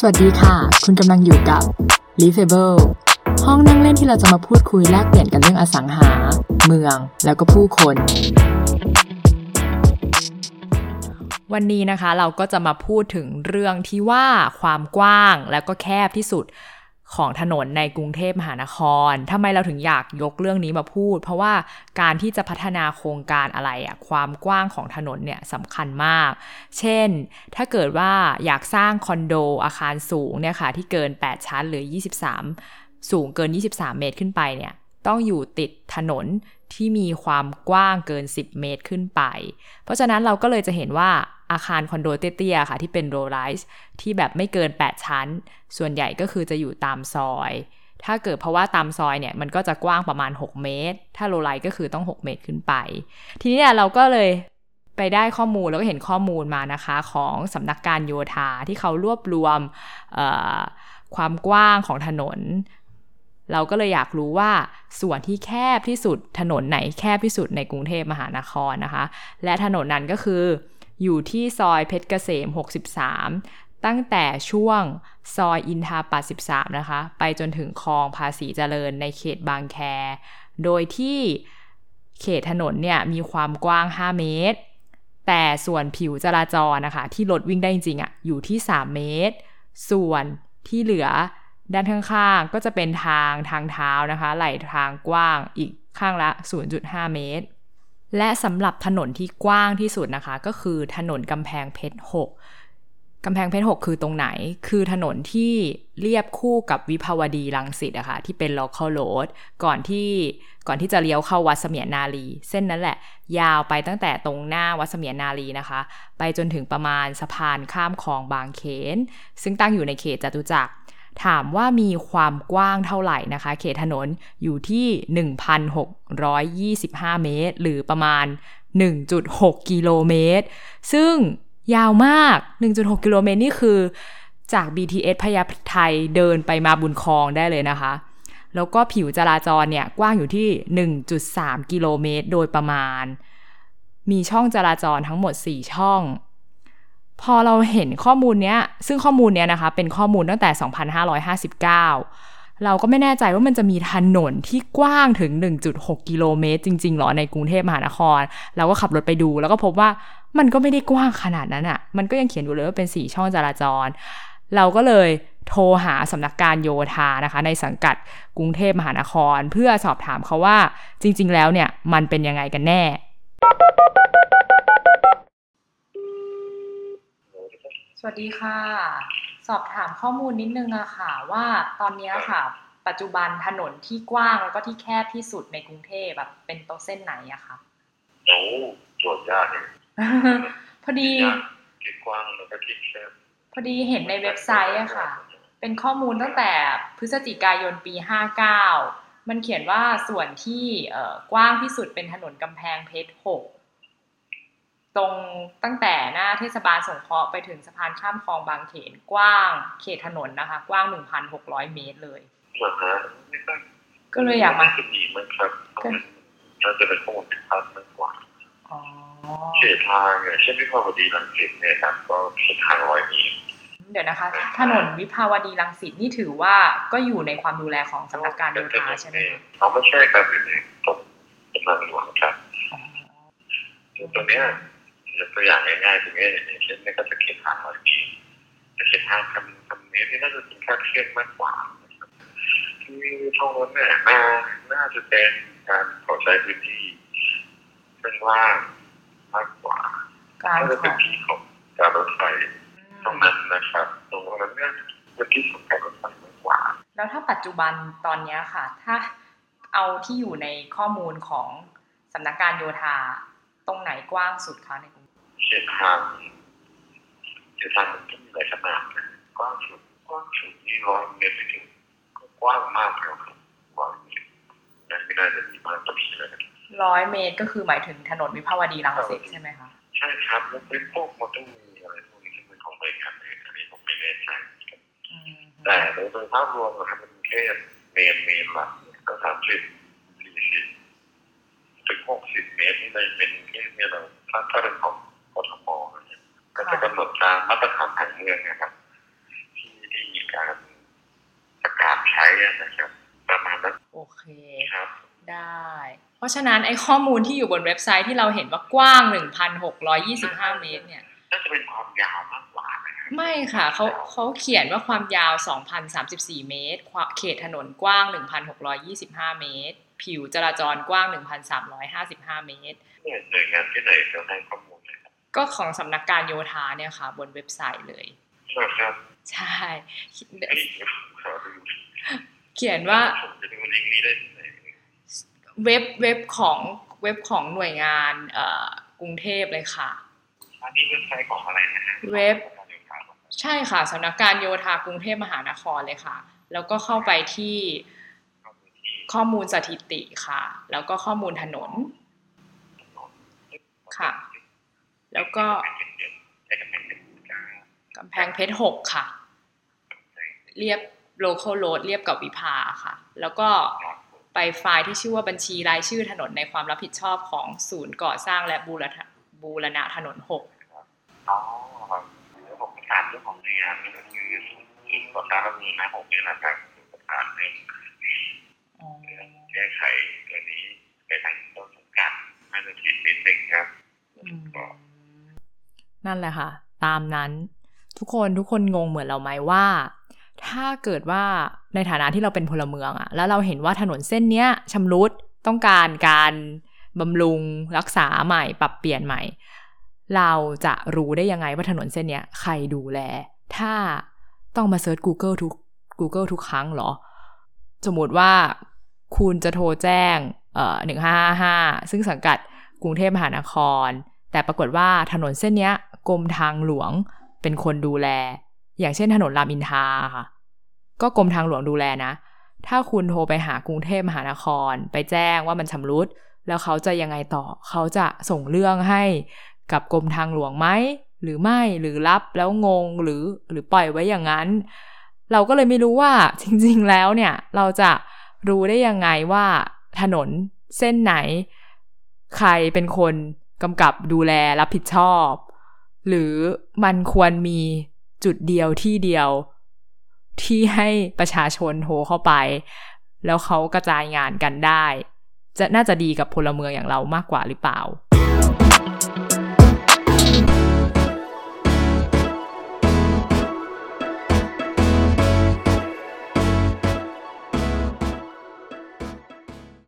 สวัสดีค่ะ คุณกำลังอยู่กับ l e a f a b l e ห้องนั่งเล่นที่เราจะมาพูดคุยแลกเปลี่ยนกันเรื่องอสังหา เมือง แล้วก็ผู้คน วันนี้นะคะเราก็จะมาพูดถึงเรื่องที่ว่าความกว้างแล้วก็แคบที่สุด ของถนนในกรุงเทพมหานครทำไมเราถึงอยากยกเรื่องนี้มาพูด เพราะว่าการที่จะพัฒนาโครงการอะไรอะความกว้างของถนนเนี่ยสำคัญมาก เช่น ถ้าเกิดว่าอยากสร้างคอนโดอาคารสูงเนี่ยค่ะที่เกิน 8 ชั้นหรือ 23 สูงเกิน 23 เมตรขึ้นไปเนี่ย ต้องอยู่ติดถนนที่มีความกว้างเกิน 10 เมตรขึ้นไป เพราะฉะนั้นเราก็เลยจะเห็นว่าอาคารคอนโดเตี้ยๆค่ะ ที่เป็น low rise ที่แบบไม่เกิน 8 ชั้น ส่วนใหญ่ก็คือจะอยู่ตามซอย ถ้าเกิดเพราะว่าตามซอยเนี่ย มันก็จะกว้างประมาณ 6 เมตร ถ้า low rise ก็คือต้อง 6 เมตรขึ้นไป ทีนี้เนี่ยเราก็เลยไปได้ข้อมูลแล้วก็เห็นข้อมูลมานะคะของสำนักการโยธาที่เขารวบรวมความกว้างของถนน เราก็เลยอยากรู้ว่าส่วนที่แคบที่สุดถนนไหนแคบที่สุดในกรุงเทพมหานครนะคะ และถนนนั้นก็คือ อยู่ที่ซอยเพชรเกษม 63 ตั้งแต่ช่วงซอยอินทาปั83นะคะ ไปจนถึงคลองภาษีเจริญในเขตบางแค โดยที่เขตถนนเนี่ยมีความกว้าง 5 เมตร แต่ส่วนผิวจราจรนะคะ ที่รถวิ่งได้จริงๆอะ่ะอยู่ที่ 3 เมตร ส่วนที่เหลือ ด้านข้างๆก็จะเป็นทางทางเท้านะคะ ไหลทางกว้างอีกข้างละ 0.5 เมตร และสำหรับถนนที่กว้างที่สุดนะคะ ก็คือถนนกำแพงเพชร 6กำแพงเพชร 6 คือตรงไหน คือถนนที่เรียบคู่กับวิภาวดีรังสิตอะคะ่ะ ที่เป็น local road ก่อนที่ก่อนที่จะเลี้ยวเข้าวัดเสมียนนาลีเส้นนั้นแหละ ยาวไปตั้งแต่ตรงหน้าวัดเสมียนนาลีนะคะ ไปจนถึงประมาณสะพานข้ามคลองบางเขน ซึ่งตั้งอยู่ในเขตจตุจักร ถามว่ามีความกว้างเท่าไหร่นะคะ เขตถนนอยู่ที่ 1,625 เมตร หรือประมาณ 1.6 กิโลเมตร ซึ่งยาวมาก 1.6 กิโลเมตรนี่คือจาก BTS พญาไทเดินไปมาบุญคลองได้เลยนะคะ แล้วก็ผิวจราจรเนี่ยกว้างอยู่ที่ 1.3 กิโลเมตร โดยประมาณ มีช่องจราจรทั้งหมด 4 ช่อง พอเราเห็นข้อมูลเนี้ย ซึ่งข้อมูลเนี้ยนะคะ เป็นข้อมูลตั้งแต่ 2559 เราก็ไม่แน่ใจว่ามันจะมีถนนที่กว้างถึง 1.6 กิโลเมตร จริงๆหรอในกรุงเทพมหานคร เราก็ขับรถไปดู แล้วก็พบว่ามันก็ไม่ได้กว้างขนาดนั้นอะ่ะ มันก็ยังเขียนอยู่เลยว่าเป็น4ช่องจราจร เราก็เลยโทรหาสำนักการโยธานะคะ ในสังกัดกรุงเทพมหานคร เพื่อสอบถามเขาว่าจริง ๆ แล้วเนี่ยมันเป็นยังไงกันแน่ วัสดีค่ะ สอบถามข้อมูลนิดนึงอะค่ะ ว่าตอนนี้ค่ะ ปัจจุบันถนนที่กว้างแล้วก็ที่แคบที่สุดในกรุงเทพแบบเป็นตัวเส้นไหนอะคะโอ้โจทย์ยากเลยพอดีที่กว้างแล้วก็ที่แคบพอดีเห็นในเว็บไซต์อะค่ะ เป็นข้อมูลตั้งแต่พฤศจิกายนปี 59 มันเขียนว่าส่วนที่กว้างที่สุดเป็นถนนกำแพงเพชร6 ตรงตั้งแต่หน้าเทศบาลสงเคราะห์ไปถึงสะพานข้ามคลองบางเขนกว้างเขตถนนนะคะ กว้าง1,600เมตรเลยก็เลยอยากมาจะมีมั้งครับน่าจะเป็นข้อมูลผิดพลาดมากกว่าเขตทางเนี่ยเช่นวิภาวดีรังสิตเนี่ยครับก็เขตทางร้อยเมตรเดี๋ยวนะคะ ถนนวิภาวดีรังสิตนี่ถือว่าก็อยู่ในความดูแลของสำนักการโยธาใช่ไหมคะเขาไม่ใช่ครับอยู่ในตรงกำลังหลวงครับตัวเนี้ ยยกตัวอย่างง่ายๆตรงนี้อย่างเช่นนี่ก็จะเขียนทางอะไรนี้จะเขียนทางคำคำนี้ที่น่าจะเป็นค่าเครียดมากกว่าที่ช่องนั้นเนี่ยน่าน่าจะเป็นการขอใช้พื้นที่เป็นล่างมากกว่าการจะเป็นที่ของการรถไฟตรงนั้นนะครับตรงนั้นเนี่ยเป็นที่ของการรถไฟมากกว่า แล้วถ้าปัจจุบันตอนนี้ค่ะ ถ้าเอาที่อยู่ในข้อมูลของสำนักการโยธาตรงไหนกว้างสุดคะในกรุง เส้นทางเส้นทางมันก็มีหลายขนาดนะกว้างสุดกว้างสุดนี่ร้อยเมตรถึงก็กว้างมากแล้วครับกว้างเมตรนั่นไม่น่าจะมีมากต่อทีเลยร้อยเมตรก็คือหมายถึงถนนวิภาวดีรังสิตใช่ไหมคะใช่ครับแล้วเป็นพวกมอเตอร์มีอะไรพวกนี้ที่เป็นของบริษัทเลยอันนี้ผมไม่แน่ใจแต่โดยภาพรวมนะครับมันแค่เมนเมนหลักก็สามสิบสี่สิบถึงหกสิบเมตรนี่เลยเป็นแค่เนี่ยเราถ้าถ้าเป็นของกทมก็จะกำ หนดตามมาตรฐานทางเมืองนะครับ ที่การประกาศใช้นะครับ ประมาณนั้นโอเคครับ ได้ เพราะฉะนั้นไอ้ข้อมูลที่อยู่บนเว็บไซต์ที่เราเห็นว่ากว้าง 1,625 เมตรเนี่ยน่าจะเป็นความยาวมากกว่านะครับไม่ค่ะเขาเขาเขียนว่าความยาว 2,034 เมตรความเขตถนนกว้าง 1,625 เมตร ผิวจราจรกว้าง 1,355 เมตรเนี่ยหน่วยงานที่ไหนจะให้ข้อมูลนะครับ ก็ของสำนักการโยธาเนี่ยค่ะ บนเว็บไซต์เลยใช่ครับใช่เฮ้ยขอดูเขียนว่าผมจะดูลิงก์นี้ได้ที่ไหนเว็บเว็บของเว็บของหน่วยงานเอ่อกรุงเทพเลยค่ะอันนี้เว็บไซต์ของอะไรนะฮะเว็บใช่ค่ะสำนักการโยธากรุงเทพมหานครเลยค่ะ แล้วก็เข้าไปที่ข้อมูลที่ข้อมูลสถิติค่ะ แล้วก็ข้อมูลถนนค่ะ แล้วก็ไอ้กำแพงเพชรกากำแพงเพชรหกค่ะ เรียบ local road เรียบกับวิภาค่ะ แล้วก็ไปไฟล์ที่ชื่อว่าบัญชีรายชื่อถนนในความรับผิดชอบของศูนย์ก่อสร้างและบูรณะบูรณะถนนหกอ๋อแล้วผมประสานเรื่องของงานนี่ก็คือศูนย์ก่อสร้างและมีนะผมนี่แหละครับประสานเรื่องอ๋อแก้ไขเรื่องนี้ไปทางต้นสังกัดน่าจะผิดนิดนึงครับ อืม นั่นแหละค่ะ ตามนั้น ทุกคนทุกคนงงเหมือนเราไหมว่า ถ้าเกิดว่าในฐานะที่เราเป็นพลเมืองอะแล้วเราเห็นว่าถนนเส้นเนี้ยชำรุดต้องการการบำรุงรักษาใหม่ ปรับเปลี่ยนใหม่ เราจะรู้ได้ยังไงว่าถนนเส้นเนี้ยใครดูแล ถ้าต้องมาเซิร์ช Google ทุก Google ทุกครั้งเหรอ สมมติว่าคุณจะโทรแจ้งเอ่อหนึ่งห้าห้าซึ่งสังกัดกรุงเทพมหานคร แต่ปรากฏว่าถนนเส้นนี้กรมทางหลวงเป็นคนดูแล อย่างเช่นถนนรามอินทราค่ะ ก็กรมทางหลวงดูแลนะ ถ้าคุณโทรไปหากรุงเทพมหานคร ไปแจ้งว่ามันชำรุด แล้วเขาจะยังไงต่อ เขาจะส่งเรื่องให้กับกรมทางหลวงไหม หรือไม่หรือรับแล้วงงหรือหรือปล่อยไว้อย่างนั้น เราก็เลยไม่รู้ว่าจริง ๆ แล้วเนี่ย เราจะรู้ได้ยังไงว่าถนนเส้นไหน ใครเป็นคน กำกับดูแลรับผิดชอบ หรือมันควรมีจุดเดียวที่เดียว ที่ให้ประชาชนโทรเข้าไป แล้วเขากระจายงานกันได้ จะน่าจะดีกับพลเมืองอย่างเรามากกว่าหรือเปล่า